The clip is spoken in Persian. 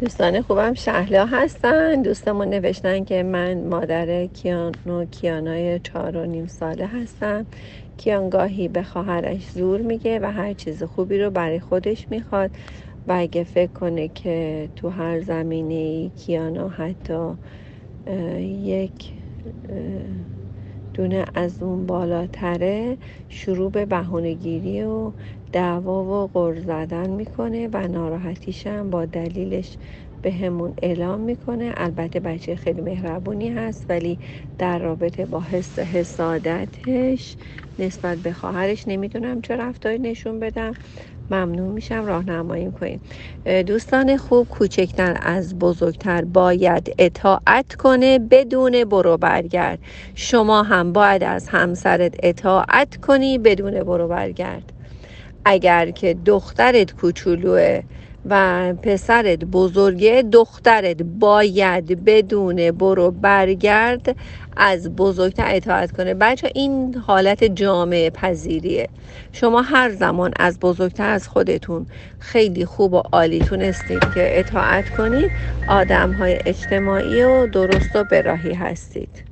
دوستان خوبم شهلا هستن. دوستمون نوشتن که من مادر کیانو کیانای چهار و نیم ساله هستم. کیانگاهی به خواهرش زور میگه و هر چیز خوبی رو برای خودش می‌خواد و اگه فکر کنه که تو هر زمینه کیانو حتی یک دونه از اون بالاتره شروع به بهونهگیری و دعوا و غر زدن می‌کنه و ناراحتیشم با دلیلش به همون اعلام می‌کنه. البته بچه خیلی مهربونی هست ولی در رابطه با حس حسادتش نسبت به خواهرش نمی‌دونم چه رفتاری نشون بدم. ممنون میشم راهنمایی کنید دوستان خوب کوچکتر از بزرگتر باید اطاعت کنه بدون برو برگرد. شما هم باید از همسرت اطاعت کنی بدون برو برگرد. اگر که دخترت کوچولوه و پسرت بزرگه دخترت باید بدون برو برگرد از بزرگتر اطاعت کنه. بچه این حالت جامعه پذیریه. شما هر زمان از بزرگتر از خودتون خیلی خوب و عالی تونستید که اطاعت کنید آدم های اجتماعی و درست و براهی هستید.